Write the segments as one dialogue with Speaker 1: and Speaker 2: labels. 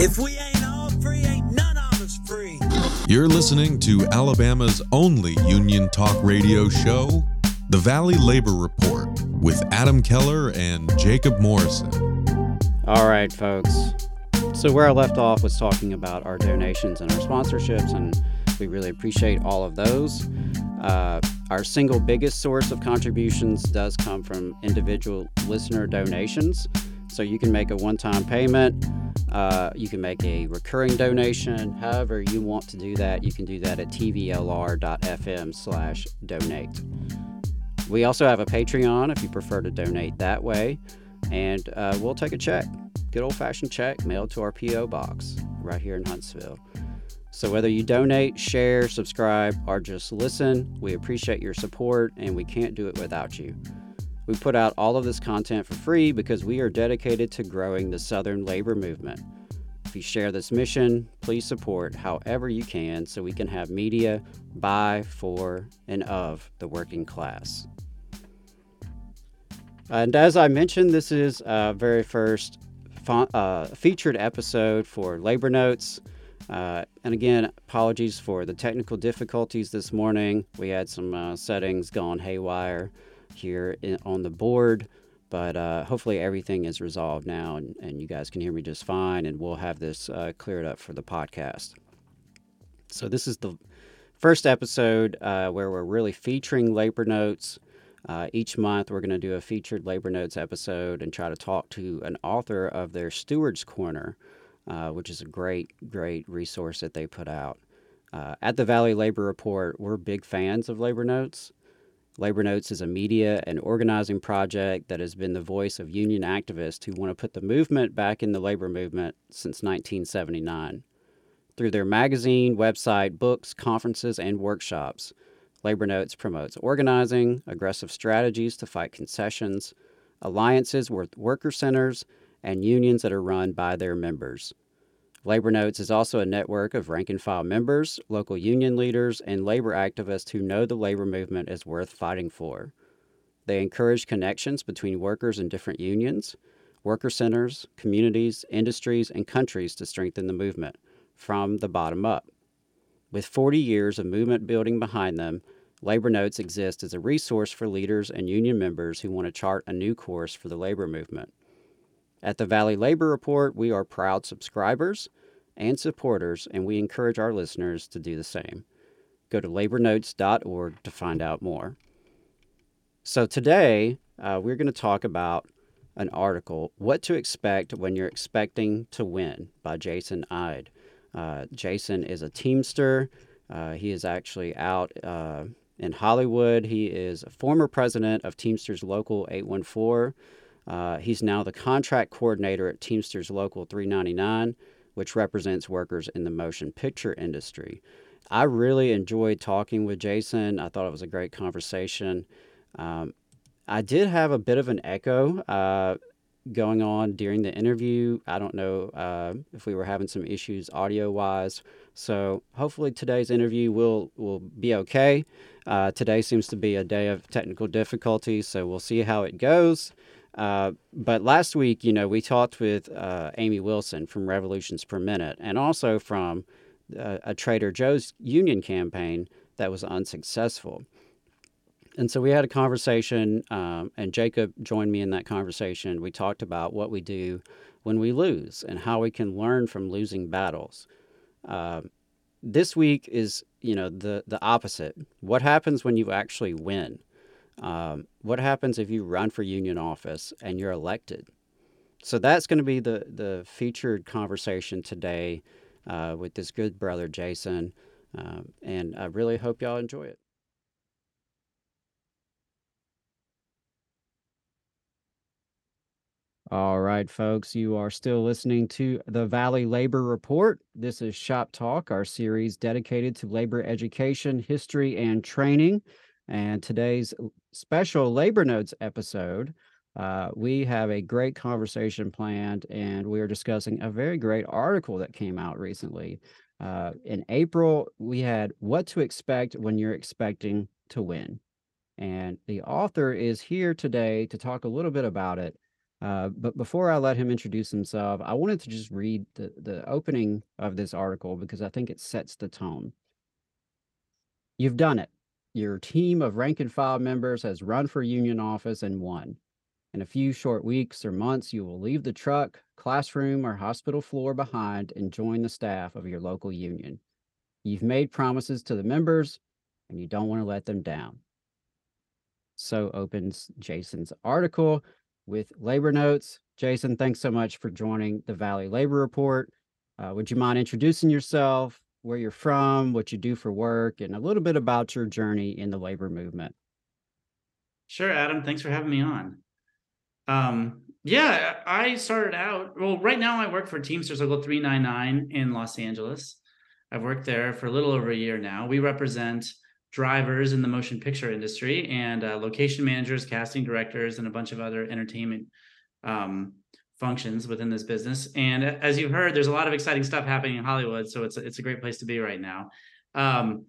Speaker 1: If we ain't all free, ain't none of us free.
Speaker 2: You're listening to Alabama's only union talk radio show, The Valley Labor Report, with Adam Keller and Jacob Morrison.
Speaker 3: All right, folks. So, where I left off was talking about our donations and our sponsorships, and we really appreciate all of those. Uh, our single biggest source of contributions does come from individual listener donations. So, you can make a one time payment, uh, you can make a recurring donation. However, you want to do that, you can do that at tvlr.fm slash donate. We also have a Patreon if you prefer to donate that way, and uh, we'll take a check good old fashioned check mailed to our P.O. box right here in Huntsville. So, whether you donate, share, subscribe, or just listen, we appreciate your support and we can't do it without you. We put out all of this content for free because we are dedicated to growing the Southern labor movement. If you share this mission, please support however you can so we can have media by, for, and of the working class. And as I mentioned, this is our very first uh, featured episode for Labor Notes. Uh, and again, apologies for the technical difficulties this morning. We had some uh, settings gone haywire here in, on the board, but uh, hopefully everything is resolved now and, and, you guys can hear me just fine, and we'll have this uh, cleared up for the podcast. So, this is the first episode uh, where we're really featuring Labor Notes. Uh, each month, we're going to do a featured Labor Notes episode and try to talk to an author of their Stewards Corner, uh, which is a great, great resource that they put out. Uh, at the Valley Labor Report, we're big fans of Labor Notes. Labor Notes is a media and organizing project that has been the voice of union activists who want to put the movement back in the labor movement since 1979. Through their magazine, website, books, conferences, and workshops, Labor Notes promotes organizing, aggressive strategies to fight concessions, alliances with worker centers, and unions that are run by their members. Labor Notes is also a network of rank and file members, local union leaders, and labor activists who know the labor movement is worth fighting for. They encourage connections between workers in different unions, worker centers, communities, industries, and countries to strengthen the movement from the bottom up. With 40 years of movement building behind them, Labor Notes exist as a resource for leaders and union members who want to chart a new course for the labor movement. At the Valley Labor Report, we are proud subscribers and supporters, and we encourage our listeners to do the same. Go to labornotes.org to find out more. So, today uh, we're going to talk about an article, What to Expect When You're Expecting to Win, by Jason Ide. Uh, Jason is a Teamster. Uh, he is actually out uh, in Hollywood. He is a former president of Teamsters Local 814. Uh, he's now the contract coordinator at Teamsters Local 399, which represents workers in the motion picture industry. I really enjoyed talking with Jason. I thought it was a great conversation. Um, I did have a bit of an echo uh, going on during the interview. I don't know uh, if we were having some issues audio wise. So hopefully today's interview will will be okay. Uh, today seems to be a day of technical difficulties, so we'll see how it goes. Uh, but last week, you know, we talked with uh, Amy Wilson from Revolutions Per Minute and also from uh, a Trader Joe's union campaign that was unsuccessful. And so we had a conversation, um, and Jacob joined me in that conversation. We talked about what we do when we lose and how we can learn from losing battles. Uh, this week is, you know, the the opposite. What happens when you actually win? Um, what happens if you run for union office and you're elected? So that's going to be the the featured conversation today uh, with this good brother Jason, um, and I really hope y'all enjoy it. All right, folks, you are still listening to the Valley Labor Report. This is Shop Talk, our series dedicated to labor education, history, and training. And today's special Labor Notes episode, uh, we have a great conversation planned, and we are discussing a very great article that came out recently. Uh, in April, we had What to Expect When You're Expecting to Win. And the author is here today to talk a little bit about it. Uh, but before I let him introduce himself, I wanted to just read the, the opening of this article because I think it sets the tone. You've done it. Your team of rank and file members has run for union office and won. In a few short weeks or months, you will leave the truck, classroom, or hospital floor behind and join the staff of your local union. You've made promises to the members and you don't want to let them down. So opens Jason's article with labor notes. Jason, thanks so much for joining the Valley Labor Report. Uh, would you mind introducing yourself, where you're from, what you do for work, and a little bit about your journey in the labor movement?
Speaker 4: Sure, Adam. Thanks for having me on. Um, yeah, I started out. Well, right now I work for Teamsters Local 399 in Los Angeles. I've worked there for a little over a year now. We represent drivers in the motion picture industry and uh, location managers, casting directors, and a bunch of other entertainment um, functions within this business. And as you've heard, there's a lot of exciting stuff happening in Hollywood, so it's a, it's a great place to be right now. Um,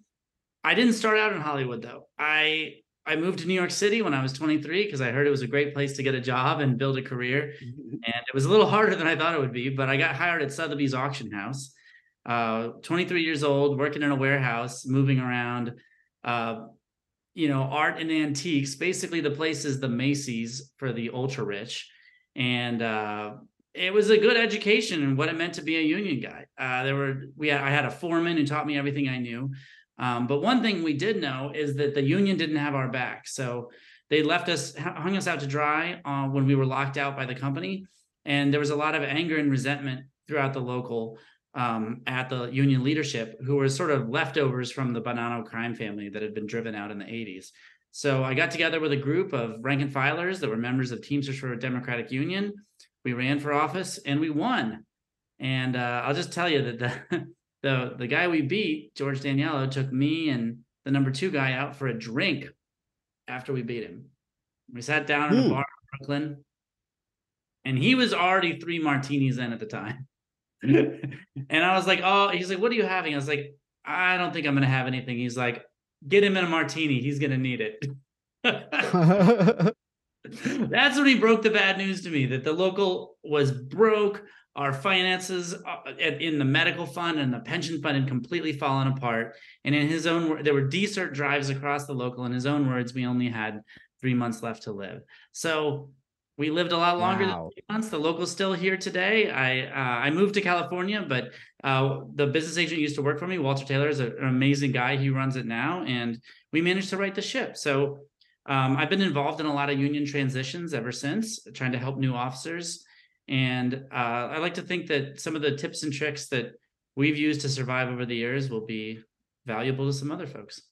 Speaker 4: I didn't start out in Hollywood though. I I moved to New York City when I was 23 because I heard it was a great place to get a job and build a career. Mm-hmm. And it was a little harder than I thought it would be, but I got hired at Sotheby's Auction House. Uh, 23 years old, working in a warehouse, moving around, uh, you know, art and antiques. Basically, the place is the Macy's for the ultra rich, and uh, it was a good education and what it meant to be a union guy. Uh, there were we I had a foreman who taught me everything I knew. Um, but one thing we did know is that the union didn't have our back, so they left us hung us out to dry uh, when we were locked out by the company, and there was a lot of anger and resentment throughout the local um, at the union leadership who were sort of leftovers from the Bonanno crime family that had been driven out in the 80s. So I got together with a group of rank and filers that were members of Teamsters for a Democratic Union. We ran for office and we won. And uh, I'll just tell you that the, the the guy we beat, George Daniello, took me and the number two guy out for a drink after we beat him. We sat down in a hmm. bar in Brooklyn, and he was already three martinis in at the time. and I was like, oh, he's like, what are you having? I was like, I don't think I'm gonna have anything. He's like, get him in a martini. He's gonna need it. That's when he broke the bad news to me that the local was broke. Our finances uh, in the medical fund and the pension fund had completely fallen apart. And in his own, words, there were desert drives across the local. In his own words, we only had three months left to live. So we lived a lot longer wow. than months. The local's still here today. I uh, I moved to California, but uh, the business agent used to work for me. Walter Taylor is a, an amazing guy. He runs it now, and we managed to right the ship. So um, I've been involved in a lot of union transitions ever since, trying to help new officers. And uh, I like to think that some of the tips and tricks that we've used to survive over the years will be valuable to some other folks.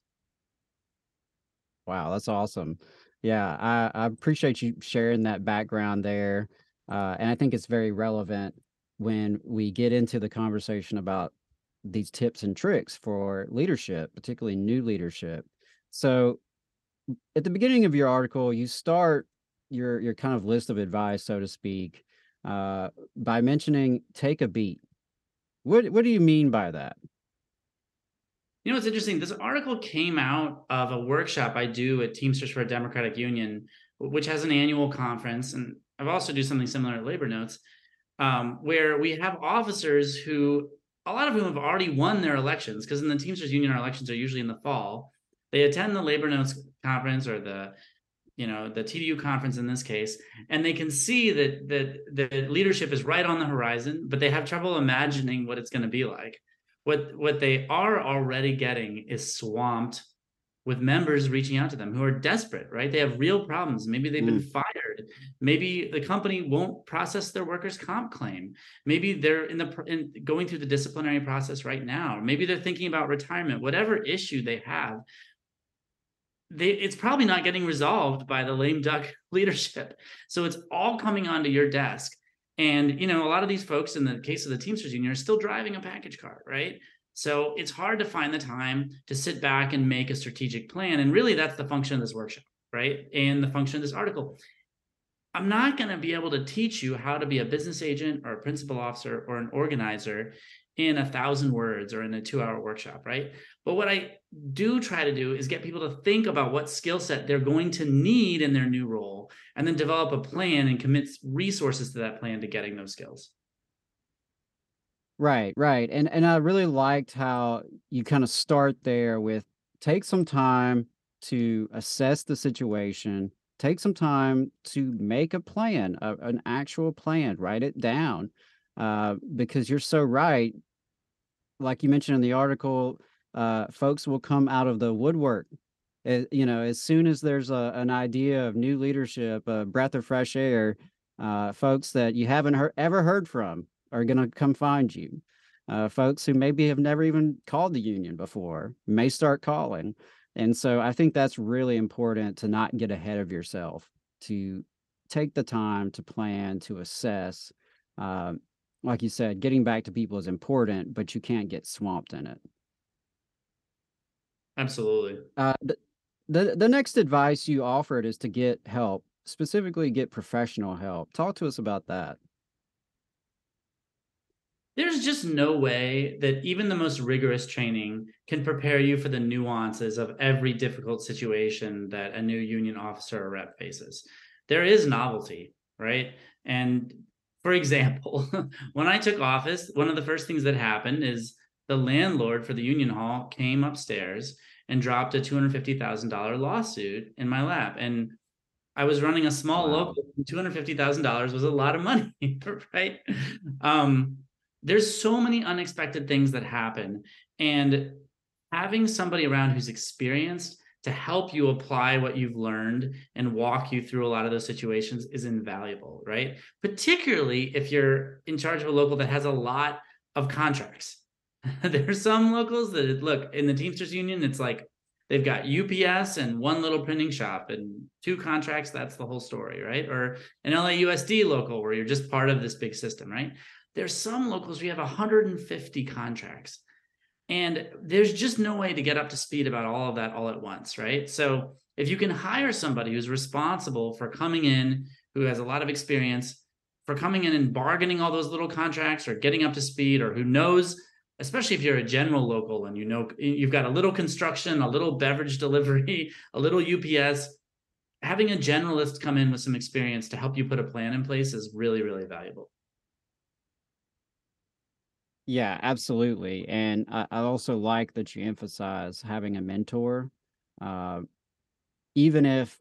Speaker 3: Wow, that's awesome. Yeah, I, I appreciate you sharing that background there. Uh, and I think it's very relevant when we get into the conversation about these tips and tricks for leadership, particularly new leadership. So at the beginning of your article, you start your your kind of list of advice, so to speak, uh, by mentioning take a beat. What what do you mean by that?
Speaker 4: You know, it's interesting. This article came out of a workshop I do at Teamsters for a Democratic Union, which has an annual conference. And I've also do something similar at Labor Notes, um, where we have officers who, a lot of whom have already won their elections, because in the Teamsters Union, our elections are usually in the fall. They attend the Labor Notes conference or the you know the TDU conference in this case, and they can see that that the leadership is right on the horizon, but they have trouble imagining what it's going to be like what what they are already getting is swamped with members reaching out to them who are desperate right they have real problems maybe they've mm. been fired maybe the company won't process their workers comp claim maybe they're in the in going through the disciplinary process right now maybe they're thinking about retirement whatever issue they have they, it's probably not getting resolved by the lame duck leadership. So it's all coming onto your desk. And you know, a lot of these folks, in the case of the Teamsters Union, are still driving a package car, right? So it's hard to find the time to sit back and make a strategic plan. And really, that's the function of this workshop, right? And the function of this article. I'm not going to be able to teach you how to be a business agent or a principal officer or an organizer in a thousand words or in a two hour workshop, right? But what I do try to do is get people to think about what skill set they're going to need in their new role and then develop a plan and commit resources to that plan to getting those skills.
Speaker 3: Right, right. And and I really liked how you kind of start there with take some time to assess the situation, take some time to make a plan, a, an actual plan, write it down. Uh, because you're so right. Like you mentioned in the article, uh, folks will come out of the woodwork. Uh, you know, as soon as there's a, an idea of new leadership, a breath of fresh air, uh, folks that you haven't ever heard from are going to come find you. Uh, folks who maybe have never even called the union before may start calling. And so I think that's really important to not get ahead of yourself, to take the time to plan, to assess. Um, like you said, getting back to people is important, but you can't get swamped in it.
Speaker 4: Absolutely.
Speaker 3: Uh, the, the the next advice you offered is to get help, specifically get professional help. Talk to us about that.
Speaker 4: There's just no way that even the most rigorous training can prepare you for the nuances of every difficult situation that a new union officer or rep faces. There is novelty, right? And for example, when I took office, one of the first things that happened is the landlord for the union hall came upstairs and dropped a $250,000 lawsuit in my lap. And I was running a small wow. local, $250,000 was a lot of money, right? Um, there's so many unexpected things that happen and having somebody around who's experienced to help you apply what you've learned and walk you through a lot of those situations is invaluable right? Particularly if you're in charge of a local that has a lot of contracts. There's some locals that look in the teamsters union it's like they've got ups and one little printing shop and two contracts that's the whole story right? Or an lausd local where you're just part of this big system right there's some locals we have 150 contracts. And there's just no way to get up to speed about all of that all at once, right? So if you can hire somebody who's responsible for coming in, who has a lot of experience, for coming in and bargaining all those little contracts or getting up to speed, or who knows, especially if you're a general local and you know you've got a little construction, a little beverage delivery, a little UPS, having a generalist come in with some experience to help you put a plan in place is really, really valuable.
Speaker 3: Yeah, absolutely. And I, I also like that you emphasize having a mentor. Uh, even if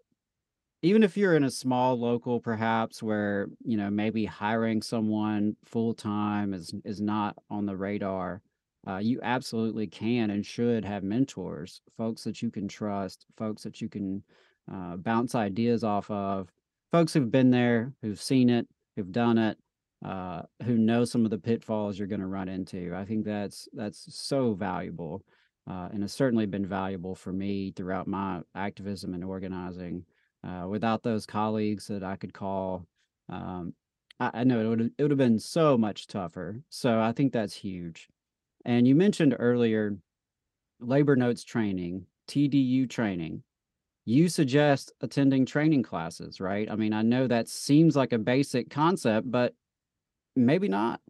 Speaker 3: even if you're in a small local perhaps where, you know, maybe hiring someone full time is is not on the radar, uh, you absolutely can and should have mentors, folks that you can trust, folks that you can uh, bounce ideas off of, folks who've been there, who've seen it, who've done it, uh, who know some of the pitfalls you're going to run into. I think that's that's so valuable, uh, and it's certainly been valuable for me throughout my activism and organizing. Uh, without those colleagues that I could call, um, I, I, know it would it would have been so much tougher. So I think that's huge. And you mentioned earlier labor notes training, TDU training. You suggest attending training classes, right? I mean, I know that seems like a basic concept, but maybe not.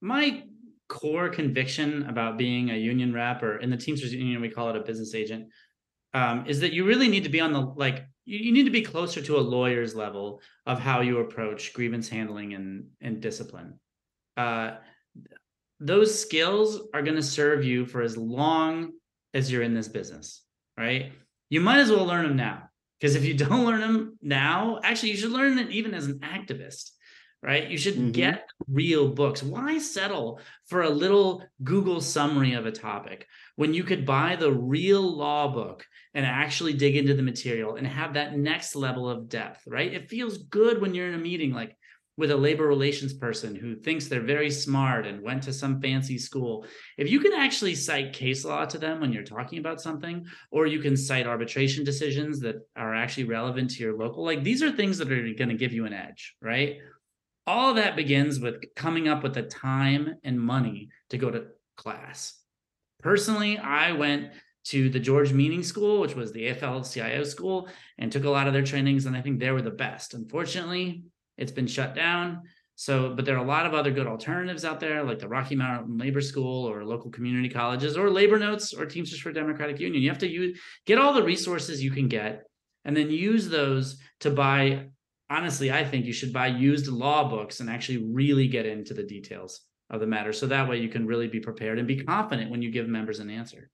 Speaker 4: My core conviction about being a union rep or in the Teamsters union, we call it a business agent, um, is that you really need to be on the like you, you need to be closer to a lawyer's level of how you approach grievance handling and and discipline. Uh, those skills are going to serve you for as long as you're in this business, right? You might as well learn them now because if you don't learn them now, actually, you should learn it even as an activist right? You should mm-hmm. get real books. Why settle for a little Google summary of a topic when you could buy the real law book and actually dig into the material and have that next level of depth, right? It feels good when you're in a meeting like, with a labor relations person who thinks they're very smart and went to some fancy school, if you can actually cite case law to them when you're talking about something, or you can cite arbitration decisions that are actually relevant to your local, like these are things that are going to give you an edge, right? All that begins with coming up with the time and money to go to class. Personally, I went to the George Meany School, which was the AFL CIO school, and took a lot of their trainings, and I think they were the best. Unfortunately, it's been shut down. So, but there are a lot of other good alternatives out there, like the Rocky Mountain Labor School or local community colleges or Labor Notes or Teamsters for Democratic Union. You have to use get all the resources you can get and then use those to buy. Honestly, I think you should buy used law books and actually really get into the details of the matter. So that way you can really be prepared and be confident when you give members an answer.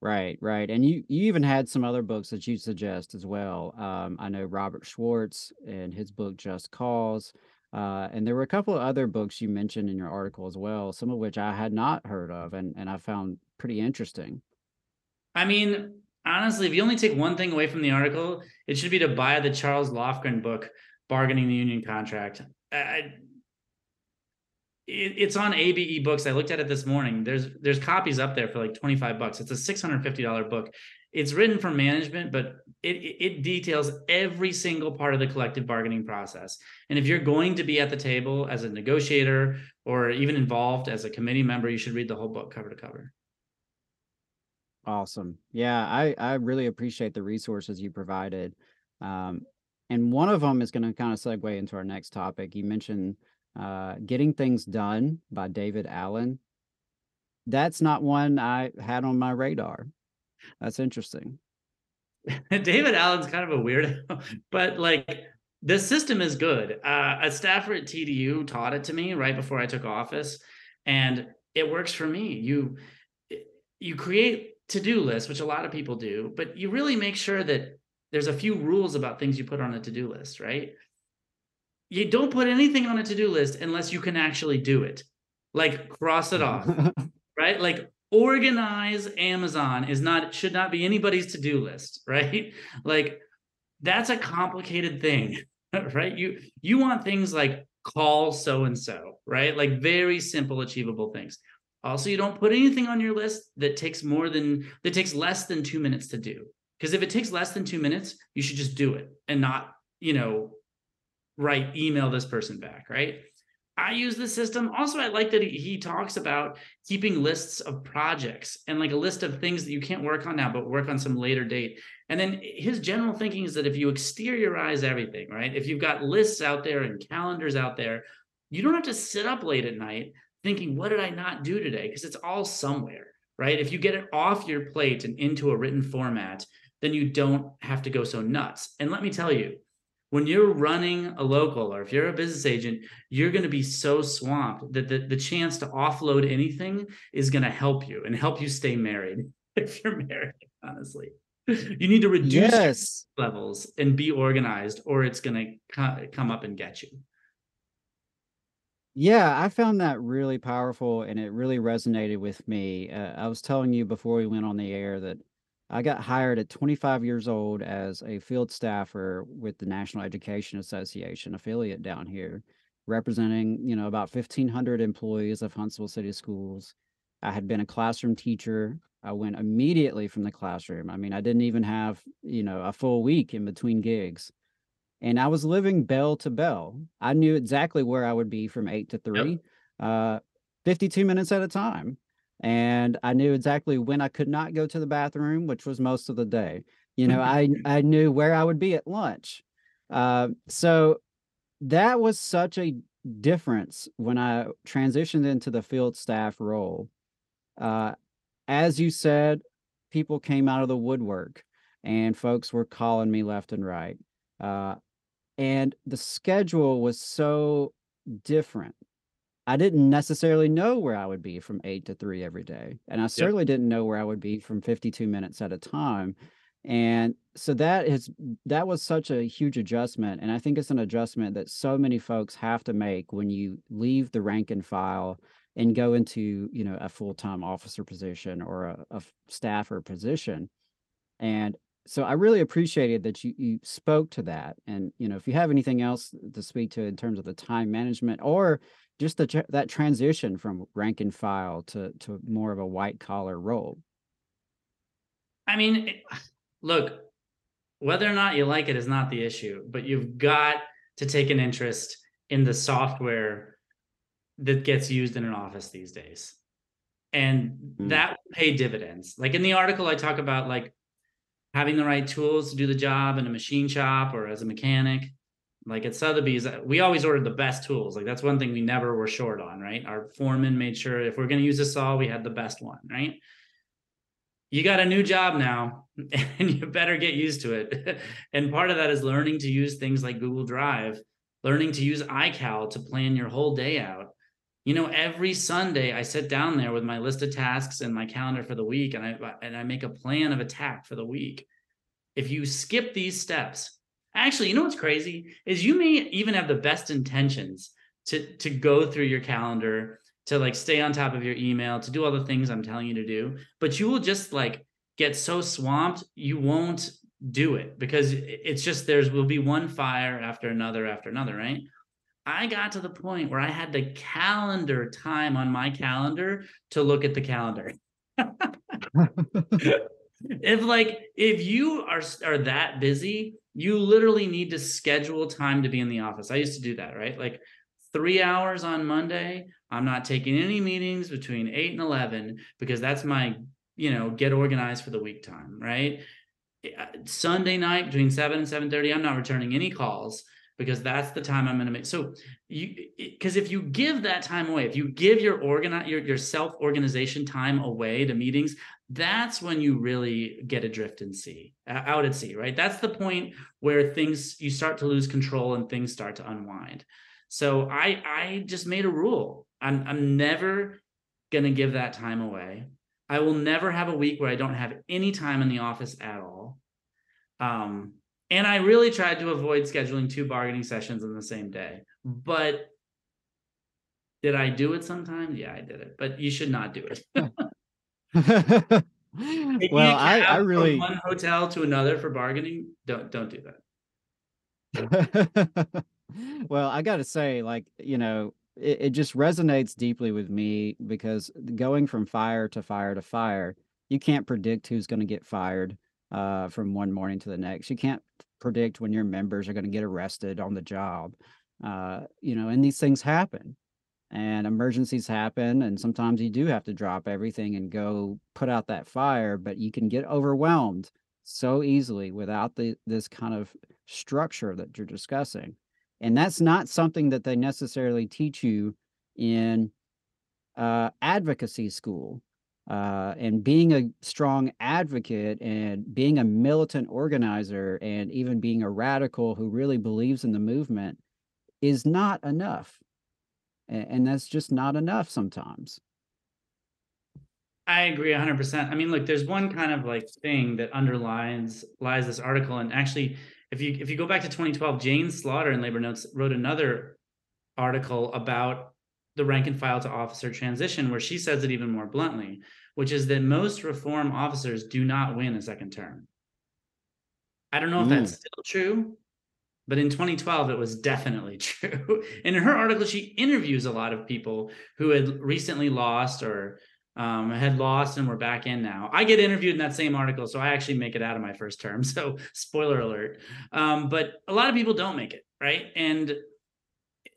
Speaker 3: Right, right. And you you even had some other books that you suggest as well. Um, I know Robert Schwartz and his book Just Cause. Uh, and there were a couple of other books you mentioned in your article as well, some of which I had not heard of and, and I found pretty interesting.
Speaker 4: I mean, honestly, if you only take one thing away from the article, it should be to buy the Charles Lofgren book, Bargaining the Union Contract. I, it, it's on ABE Books. I looked at it this morning. There's there's copies up there for like 25 bucks. It's a $650 book. It's written for management, but it, it details every single part of the collective bargaining process. And if you're going to be at the table as a negotiator or even involved as a committee member, you should read the whole book cover to cover.
Speaker 3: Awesome. Yeah, I, I really appreciate the resources you provided. Um, and one of them is going to kind of segue into our next topic. You mentioned uh, Getting Things Done by David Allen. That's not one I had on my radar. That's interesting.
Speaker 4: David Allen's kind of a weirdo, but like the system is good. Uh, a staffer at TDU taught it to me right before I took office, and it works for me. You you create to-do list, which a lot of people do, but you really make sure that there's a few rules about things you put on a to-do list, right? you don't put anything on a to-do list unless you can actually do it. Like cross it off right? Like organize amazon is not should not be anybody's to-do list right? Like that's a complicated thing right? You you want things like call so and so right? Like very simple achievable things also you don't put anything on your list that takes more than that takes less than 2 minutes to do. Because if it takes less than 2 minutes you should just do it and not you know write email this person back right? I use the system. Also i like that he talks about keeping lists of projects and like a list of things that you can't work on now but work on some later date. And then his general thinking is that if you exteriorize everything right if you've got lists out there and calendars out there you don't have to sit up late at night thinking what did i not do today because it's all somewhere right if you get it off your plate and into a written format then you don't have to go so nuts and let me tell you when you're running a local or if you're a business agent, you're going to be so swamped that the, the chance to offload anything is going to help you and help you stay married if you're married, honestly. You need to reduce
Speaker 3: yes.
Speaker 4: levels and be organized, or it's going to come up and get you.
Speaker 3: Yeah, I found that really powerful and it really resonated with me. Uh, I was telling you before we went on the air that I got hired at 25 years old as a field staffer with the National Education Association affiliate down here, representing, you know, about 1,500 employees of Huntsville City Schools. I had been a classroom teacher. I went immediately from the classroom. I mean, I didn't even have, you know, a full week in between gigs. And I was living bell to bell. I knew exactly where I would be from eight to three, yep. uh, 52 minutes at a time and I knew exactly when I could not go to the bathroom, which was most of the day. You know, I I knew where I would be at lunch. Uh, so that was such a difference when I transitioned into the field staff role. Uh, as you said, people came out of the woodwork, and folks were calling me left and right. Uh, and the schedule was so different I didn't necessarily know where I would be from eight to three every day. And I certainly yep. didn't know where I would be from 52 minutes at a time. And so that is that was such a huge adjustment. And I think it's an adjustment that so many folks have to make when you leave the rank and file and go into, you know, a full-time officer position or a, a staffer position. And so I really appreciated that you you spoke to that, and you know, if you have anything else to speak to in terms of the time management or just the that transition from rank and file to to more of a white collar role.
Speaker 4: I mean, it, look, whether or not you like it is not the issue, but you've got to take an interest in the software that gets used in an office these days. And
Speaker 3: Mm.
Speaker 4: that will pay dividends. Like in the article, I talk about like having the right tools to do the job in a machine shop or as a mechanic. Like at Sotheby's, we always ordered the best tools. Like that's one thing we never were short on, right? Our foreman made sure if we're going to use a saw, we had the best one, right? You got a new job now, and you better get used to it. and part of that is learning to use things like Google Drive, learning to use iCal to plan your whole day out. You know, every Sunday I sit down there with my list of tasks and my calendar for the week, and I and I make a plan of attack for the week. If you skip these steps, actually, you know what's crazy is you may even have the best intentions to to go through your calendar, to like stay on top of your email, to do all the things I'm telling you to do, but you will just like get so swamped you won't do it because it's just there's will be one fire after another after another, right? I got to the point where I had to calendar time on my calendar to look at the calendar. if like if you are are that busy, you literally need to schedule time to be in the office. I used to do that, right? Like 3 hours on Monday, I'm not taking any meetings between 8 and 11 because that's my, you know, get organized for the week time, right? Uh, Sunday night between 7 and 7:30, I'm not returning any calls because that's the time I'm going to make. So you because if you give that time away, if you give your organize your, your self-organization time away to meetings, that's when you really get adrift in sea, out at sea, right? That's the point where things you start to lose control and things start to unwind. So I I just made a rule. I'm I'm never gonna give that time away. I will never have a week where I don't have any time in the office at all. Um, and I really tried to avoid scheduling two bargaining sessions in the same day. But did I do it sometimes? Yeah, I did it. But you should not do it.
Speaker 3: Well, I, I
Speaker 4: from
Speaker 3: really
Speaker 4: one hotel to another for bargaining. Don't don't do that.
Speaker 3: well, I got to say, like, you know, it, it just resonates deeply with me because going from fire to fire to fire, you can't predict who's going to get fired uh, from one morning to the next. You can't predict when your members are going to get arrested on the job. Uh, you know, and these things happen and emergencies happen. And sometimes you do have to drop everything and go put out that fire, but you can get overwhelmed so easily without the this kind of structure that you're discussing. And that's not something that they necessarily teach you in uh, advocacy school. Uh, and being a strong advocate and being a militant organizer and even being a radical who really believes in the movement is not enough. A- And that's just not enough sometimes.
Speaker 4: I agree 100%. I mean, look, there's one kind of like thing that underlines lies this article and actually if you if you go back to 2012, Jane Slaughter in Labor Notes wrote another article about the rank and file to officer transition where she says it even more bluntly, which is that most reform officers do not win a second term. I don't know if that's still true, but in 2012 it was definitely true. And in her article, she interviews a lot of people who had recently lost or um, had lost and were back in now. I get interviewed in that same article, so I actually make it out of my first term. So spoiler alert. Um, but a lot of people don't make it, right? And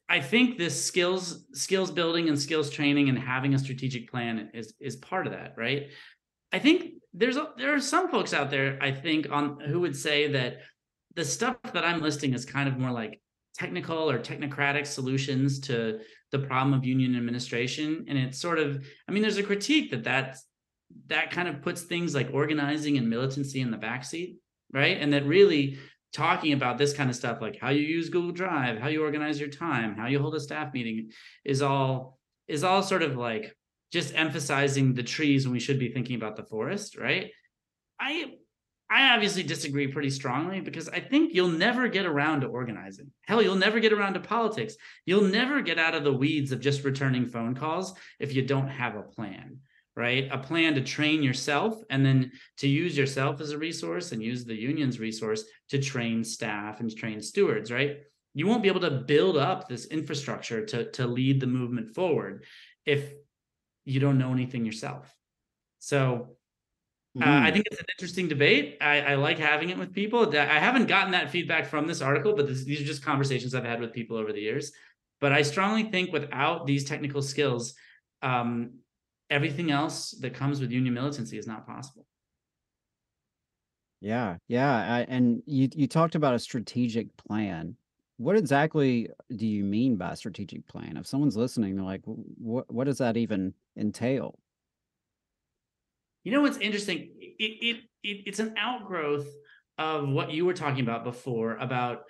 Speaker 4: I think this skills skills building and skills training and having a strategic plan is is part of that, right? I think there's a, there are some folks out there I think on who would say that the stuff that I'm listing is kind of more like technical or technocratic solutions to the problem of union administration and it's sort of I mean there's a critique that that that kind of puts things like organizing and militancy in the backseat, right? And that really talking about this kind of stuff like how you use Google Drive, how you organize your time, how you hold a staff meeting is all is all sort of like just emphasizing the trees when we should be thinking about the forest, right? I I obviously disagree pretty strongly because I think you'll never get around to organizing. Hell, you'll never get around to politics. You'll never get out of the weeds of just returning phone calls if you don't have a plan, right? A plan to train yourself and then to use yourself as a resource and use the union's resource to train staff and train stewards, right? You won't be able to build up this infrastructure to, to lead the movement forward if you don't know anything yourself. So uh, I
Speaker 3: Mm.
Speaker 4: think it's an interesting debate. I, I like having it with people. That- I haven't gotten that feedback from this article, but this, these are just conversations I've had with people over the years. But I strongly think without these technical skills, um, everything else that comes with union militancy is not possible.
Speaker 3: Yeah, yeah, I, and you you talked about a strategic plan. What exactly do you mean by strategic plan? If someone's listening, they're like, what what does that even entail?
Speaker 4: You know what's interesting? It, it, it it's an outgrowth of what you were talking about before about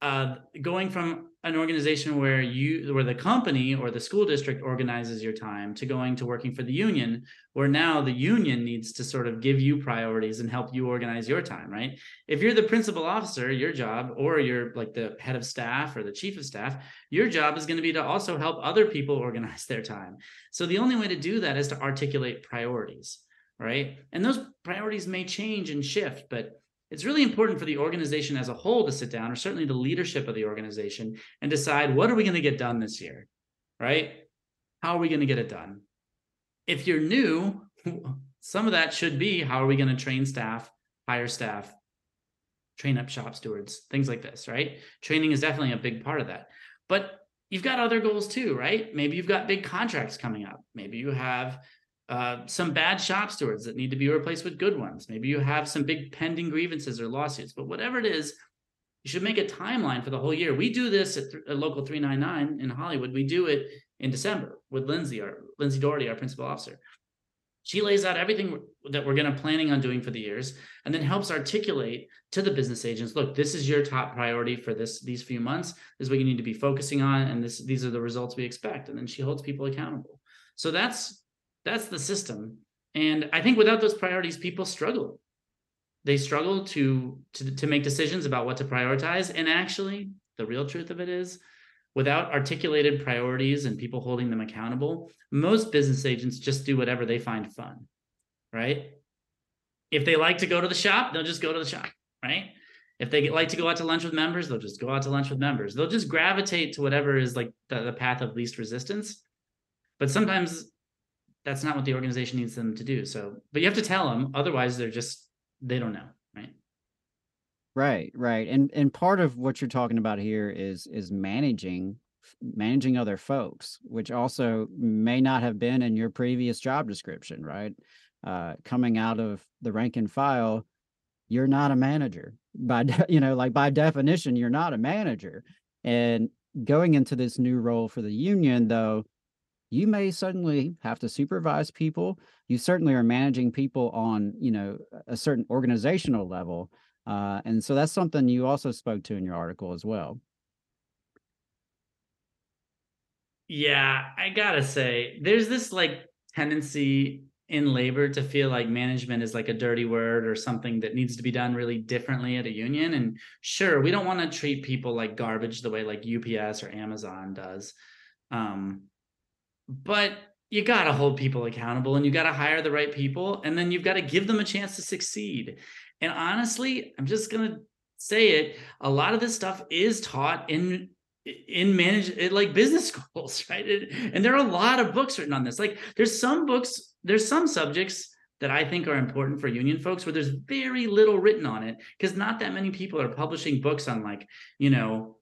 Speaker 4: uh, going from an organization where you where the company or the school district organizes your time to going to working for the union where now the union needs to sort of give you priorities and help you organize your time right? If you're the principal officer your job or you're like the head of staff or the chief of staff your job is going to be to also help other people organize their time. So the only way to do that is to articulate priorities right? And those priorities may change and shift but it's really important for the organization as a whole to sit down or certainly the leadership of the organization and decide what are we going to get done this year right? How are we going to get it done? If you're new some of that should be how are we going to train staff hire staff train up shop stewards things like this right? Training is definitely a big part of that. But you've got other goals too right? Maybe you've got big contracts coming up. Maybe you have uh, some bad shop stewards that need to be replaced with good ones. Maybe you have some big pending grievances or lawsuits, but whatever it is, you should make a timeline for the whole year. We do this at, th- at Local 399 in Hollywood. We do it in December with Lindsay, our Lindsay Dougherty, our principal officer. She lays out everything that we're going to planning on doing for the years, and then helps articulate to the business agents. Look, this is your top priority for this these few months. This is what you need to be focusing on, and this these are the results we expect. And then she holds people accountable. So that's that's the system. And I think without those priorities, people struggle. They struggle to, to to make decisions about what to prioritize. And actually, the real truth of it is, without articulated priorities and people holding them accountable, most business agents just do whatever they find fun, right? If they like to go to the shop, they'll just go to the shop, right? If they like to go out to lunch with members, they'll just go out to lunch with members. They'll just gravitate to whatever is like the, the path of least resistance. But sometimes that's not what the organization needs them to do. So, but you have to tell them, otherwise they're just they don't know, right?
Speaker 3: Right, right. And and part of what you're talking about here is is managing managing other folks, which also may not have been in your previous job description, right? Uh, coming out of the rank and file, you're not a manager by de- you know like by definition you're not a manager and going into this new role for the union though you may suddenly have to supervise people you certainly are managing people on you know a certain organizational level uh, and so that's something you also spoke to in your article as well
Speaker 4: Yeah, I gotta say, there's this like tendency in labor to feel like management is like a dirty word or something that needs to be done really differently at a union. And sure, we don't want to treat people like garbage the way like UPS or Amazon does. Um, but you got to hold people accountable and you got to hire the right people and then you've got to give them a chance to succeed. And honestly, I'm just going to say it, a lot of this stuff is taught in in manage it like business schools, right? It, and there are a lot of books written on this. Like there's some books, there's some subjects that I think are important for union folks where there's very little written on it because not that many people are publishing books on like, you know,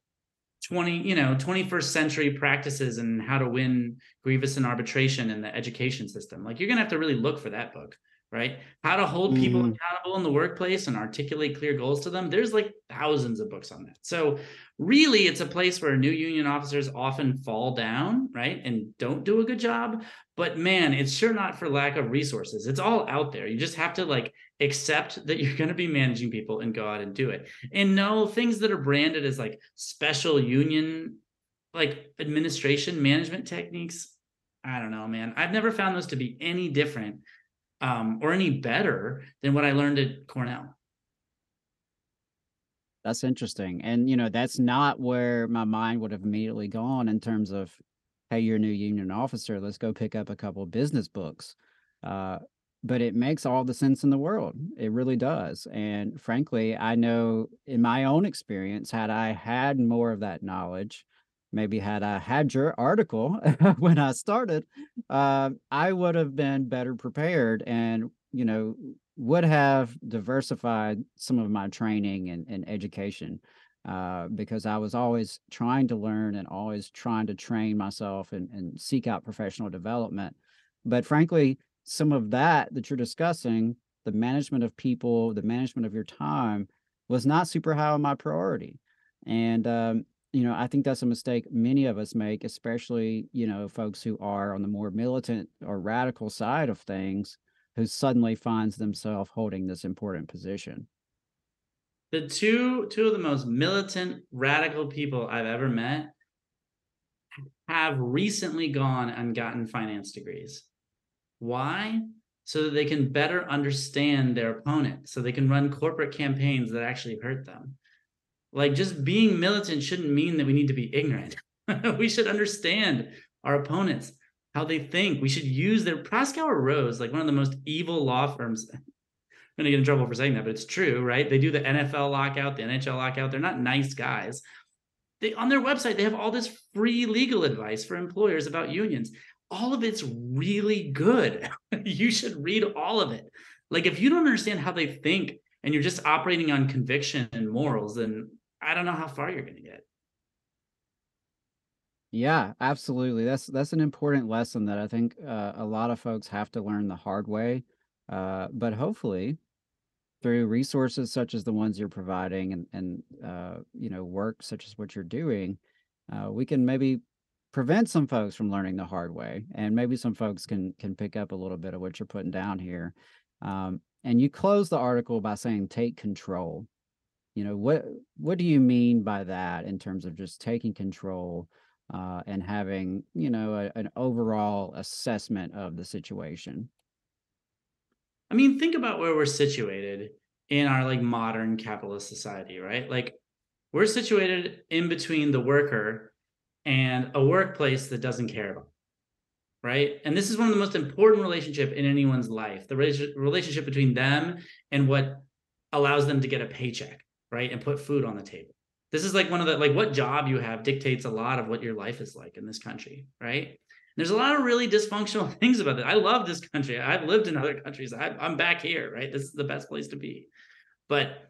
Speaker 4: 20, you know, 21st century practices and how to win grievous and arbitration in the education system. Like you're going to have to really look for that book, right? How to hold people
Speaker 3: Mhm.
Speaker 4: accountable in the workplace and articulate clear goals to them. There's like thousands of books on that. So really it's a place where new union officers often fall down, right? And don't do a good job. But man, it's sure not for lack of resources. It's all out there. You just have to like accept that you're going to be managing people and go out and do it. And no things that are branded as like special union like administration management techniques. I don't know, man. I've never found those to be any different um, or any better than what I learned at Cornell.
Speaker 3: That's interesting. And, you know, that's not where my mind would have immediately gone in terms of, hey, you're a new union officer. Let's go pick up a couple of business books. Uh, but it makes all the sense in the world. It really does. And frankly, I know in my own experience, had I had more of that knowledge, maybe had I had your article when I started, uh, I would have been better prepared and, you know, would have diversified some of my training and, and education uh, because I was always trying to learn and always trying to train myself and, and seek out professional development. But frankly, some of that that you're discussing, the management of people, the management of your time, was not super high on my priority. And um, you know, I think that's a mistake many of us make, especially you know, folks who are on the more militant or radical side of things, who suddenly finds themselves holding this important position.
Speaker 4: The two two of the most militant, radical people I've ever met have recently gone and gotten finance degrees. Why? So that they can better understand their opponent, so they can run corporate campaigns that actually hurt them. Like just being militant shouldn't mean that we need to be ignorant. we should understand our opponents, how they think. We should use their Proskauer Rose, like one of the most evil law firms. I'm gonna get in trouble for saying that, but it's true, right? They do the NFL lockout, the NHL lockout. They're not nice guys. They on their website, they have all this free legal advice for employers about unions all of it's really good. you should read all of it. Like if you don't understand how they think and you're just operating on conviction and morals, then I don't know how far you're going to get.
Speaker 3: Yeah, absolutely. That's that's an important lesson that I think uh, a lot of folks have to learn the hard way. Uh, but hopefully, through resources such as the ones you're providing and and uh, you know work such as what you're doing, uh, we can maybe prevent some folks from learning the hard way and maybe some folks can can pick up a little bit of what you're putting down here um, and you close the article by saying take control. You know what what do you mean by that in terms of just taking control uh, and having you know a, an overall assessment of the situation?
Speaker 4: I mean think about where we're situated in our like modern capitalist society right? Like we're situated in between the worker and a workplace that doesn't care about right? And this is one of the most important relationship in anyone's life the relationship between them and what allows them to get a paycheck right and put food on the table. This is like one of the like what job you have dictates a lot of what your life is like in this country right? There's a lot of really dysfunctional things about it. I love this country. I've lived in other countries. I, i'm back here right? This is the best place to be. But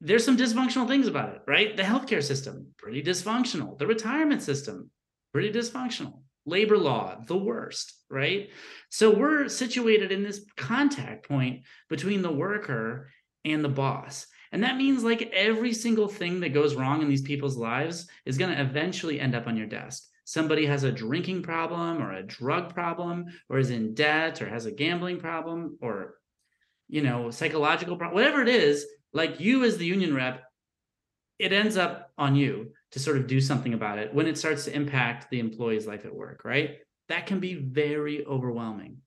Speaker 4: there's some dysfunctional things about it, right? The healthcare system, pretty dysfunctional. The retirement system, pretty dysfunctional. Labor law, the worst, right? So we're situated in this contact point between the worker and the boss. And that means like every single thing that goes wrong in these people's lives is going to eventually end up on your desk. Somebody has a drinking problem or a drug problem or is in debt or has a gambling problem or you know, psychological problem, whatever it is, like you as the union rep, it ends up on you to sort of do something about it when it starts to impact the employee's life at work, right? That can be very overwhelming.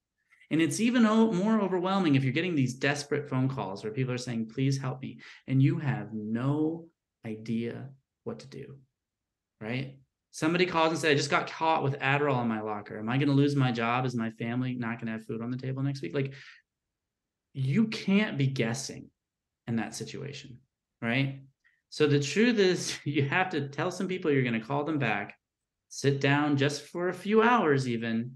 Speaker 4: And it's even more overwhelming if you're getting these desperate phone calls where people are saying, please help me. And you have no idea what to do, right? Somebody calls and says, I just got caught with Adderall in my locker. Am I going to lose my job? Is my family not going to have food on the table next week? Like, you can't be guessing in that situation, right? So the truth is, you have to tell some people you're going to call them back, sit down just for a few hours, even,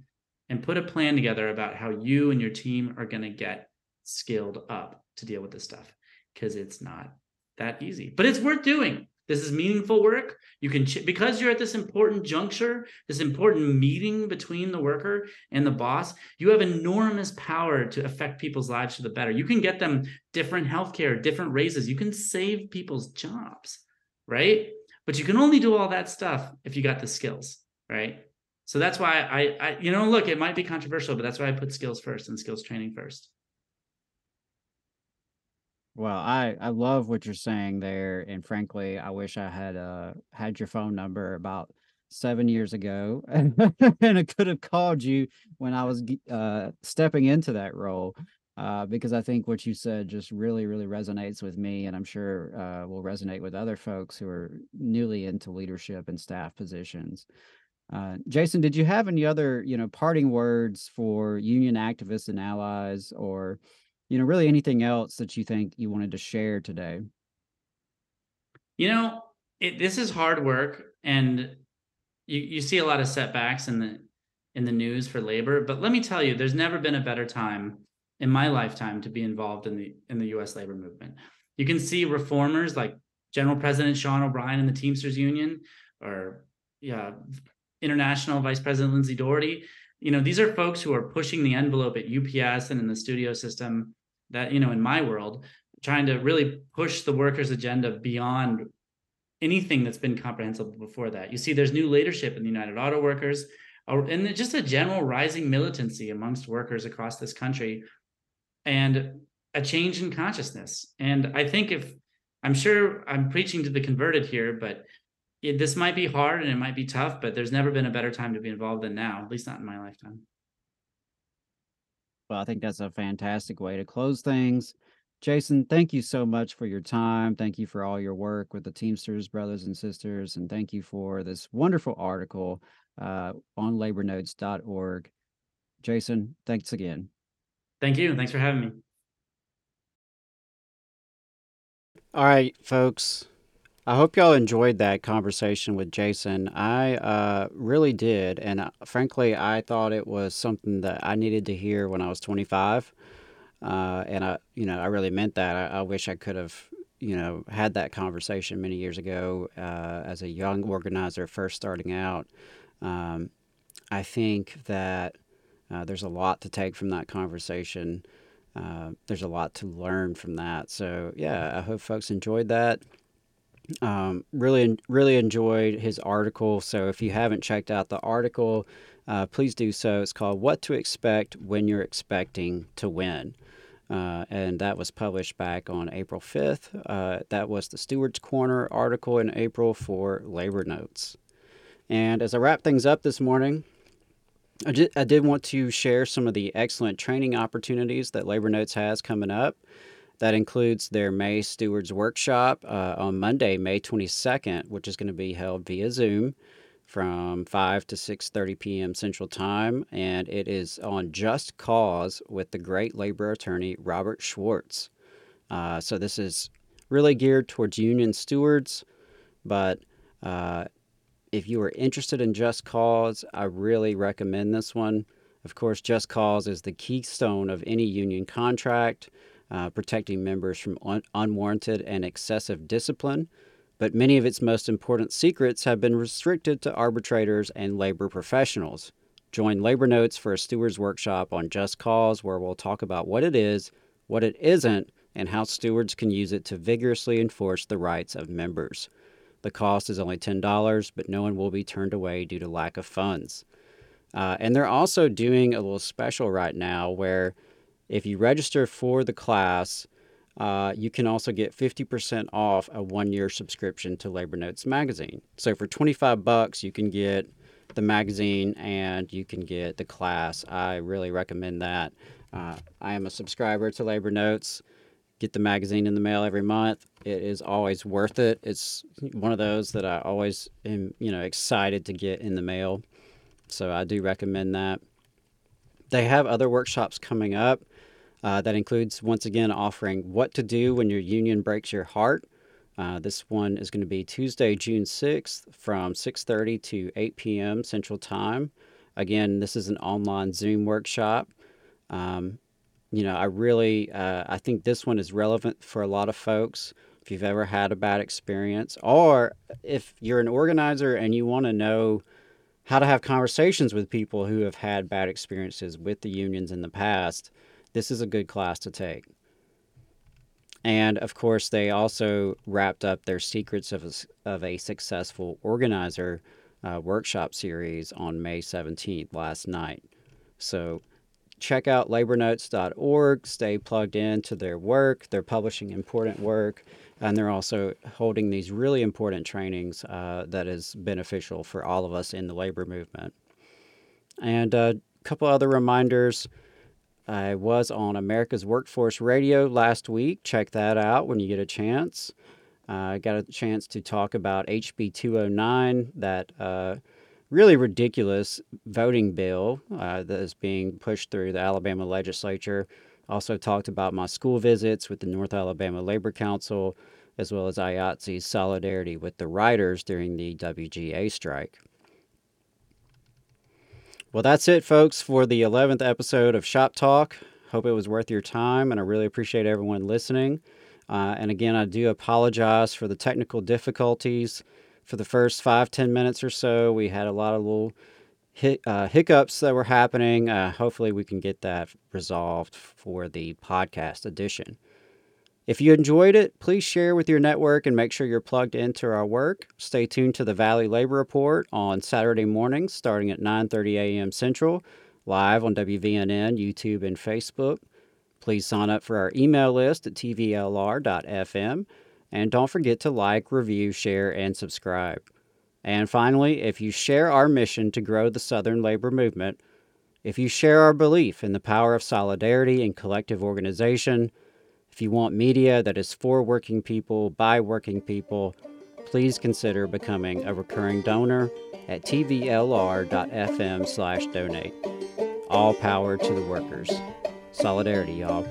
Speaker 4: and put a plan together about how you and your team are going to get skilled up to deal with this stuff because it's not that easy, but it's worth doing. This is meaningful work. You can, ch- because you're at this important juncture, this important meeting between the worker and the boss, you have enormous power to affect people's lives for the better. You can get them different healthcare, different raises. You can save people's jobs, right? But you can only do all that stuff if you got the skills, right? So that's why I, I you know, look, it might be controversial, but that's why I put skills first and skills training first.
Speaker 3: Well, I I love what you're saying there, and frankly, I wish I had uh had your phone number about seven years ago, and I could have called you when I was uh stepping into that role. Uh, because I think what you said just really, really resonates with me, and I'm sure uh, will resonate with other folks who are newly into leadership and staff positions. Uh, Jason, did you have any other, you know, parting words for union activists and allies, or, you know, really anything else that you think you wanted to share today?
Speaker 4: You know, it, this is hard work, and you you see a lot of setbacks in the in the news for labor. But let me tell you, there's never been a better time in my lifetime to be involved in the in the U.S. labor movement. You can see reformers like General President Sean O'Brien in the Teamsters Union, or yeah, International Vice President Lindsay Dougherty. You know, these are folks who are pushing the envelope at UPS and in the studio system. That you know, in my world, trying to really push the workers' agenda beyond anything that's been comprehensible before that. You see, there's new leadership in the United Auto Workers, and just a general rising militancy amongst workers across this country, and a change in consciousness. And I think if I'm sure I'm preaching to the converted here, but it, this might be hard and it might be tough, but there's never been a better time to be involved than now, at least not in my lifetime.
Speaker 3: Well, I think that's a fantastic way to close things. Jason, thank you so much for your time. Thank you for all your work with the Teamsters brothers and sisters. And thank you for this wonderful article uh, on labornotes.org. Jason, thanks again.
Speaker 4: Thank you. Thanks for having me.
Speaker 3: All right, folks. I hope y'all enjoyed that conversation with Jason. I uh, really did. And uh, frankly, I thought it was something that I needed to hear when I was 25. Uh, and I, you know, I really meant that. I, I, wish I could have, you know, had that conversation many years ago uh, as a young organizer first starting out. Um, I think that uh, there's a lot to take from that conversation. Uh, there's a lot to learn from that. So yeah, I hope folks enjoyed that. Um, really, really enjoyed his article. So if you haven't checked out the article, uh, please do so. It's called "What to Expect When You're Expecting to Win." Uh, and that was published back on April 5th. Uh, that was the Stewards Corner article in April for Labor Notes. And as I wrap things up this morning, I did, I did want to share some of the excellent training opportunities that Labor Notes has coming up. That includes their May Stewards Workshop uh, on Monday, May 22nd, which is going to be held via Zoom from 5 to 6:30 p.m. Central Time and it is on Just Cause with the great labor attorney Robert Schwartz. Uh, so this is really geared towards union stewards, but uh, if you are interested in Just Cause, I really recommend this one. Of course, Just Cause is the keystone of any union contract, uh, protecting members from un- unwarranted and excessive discipline but many of its most important secrets have been restricted to arbitrators and labor professionals. Join Labor Notes for a stewards workshop on Just Cause, where we'll talk about what it is, what it isn't, and how stewards can use it to vigorously enforce the rights of members. The cost is only $10, but no one will be turned away due to lack of funds. Uh, and they're also doing a little special right now where if you register for the class, uh, you can also get 50% off a one year subscription to Labor Notes magazine. So for 25 bucks, you can get the magazine and you can get the class. I really recommend that. Uh, I am a subscriber to Labor Notes. Get the magazine in the mail every month. It is always worth it. It's one of those that I always am, you know, excited to get in the mail. So I do recommend that. They have other workshops coming up. Uh, that includes, once again, offering what to do when your union breaks your heart. Uh, this one is going to be Tuesday, June 6th from 6.30 to 8 p.m. Central Time. Again, this is an online Zoom workshop. Um, you know, I really, uh, I think this one is relevant for a lot of folks. If you've ever had a bad experience, or if you're an organizer and you want to know how to have conversations with people who have had bad experiences with the unions in the past, this is a good class to take. And of course, they also wrapped up their Secrets of a, of a Successful Organizer uh, workshop series on May 17th, last night. So check out labornotes.org, stay plugged in to their work. They're publishing important work, and they're also holding these really important trainings uh, that is beneficial for all of us in the labor movement. And a uh, couple other reminders. I was on America's Workforce Radio last week. Check that out when you get a chance. I uh, got a chance to talk about HB 209 that uh, really ridiculous voting bill uh, that is being pushed through the Alabama legislature. Also talked about my school visits with the North Alabama Labor Council, as well as IATSE's solidarity with the writers during the WGA strike. Well, that's it, folks, for the 11th episode of Shop Talk. Hope it was worth your time, and I really appreciate everyone listening. Uh, and again, I do apologize for the technical difficulties. For the first five, ten minutes or so, we had a lot of little hic- uh, hiccups that were happening. Uh, hopefully, we can get that resolved for the podcast edition. If you enjoyed it, please share with your network and make sure you're plugged into our work. Stay tuned to the Valley Labor Report on Saturday mornings starting at 9:30 a.m. Central, live on WVNN, YouTube, and Facebook. Please sign up for our email list at tvlr.fm and don't forget to like, review, share, and subscribe. And finally, if you share our mission to grow the Southern labor movement, if you share our belief in the power of solidarity and collective organization, if you want media that is for working people, by working people, please consider becoming a recurring donor at tvlr.fm slash donate. All power to the workers. Solidarity, y'all.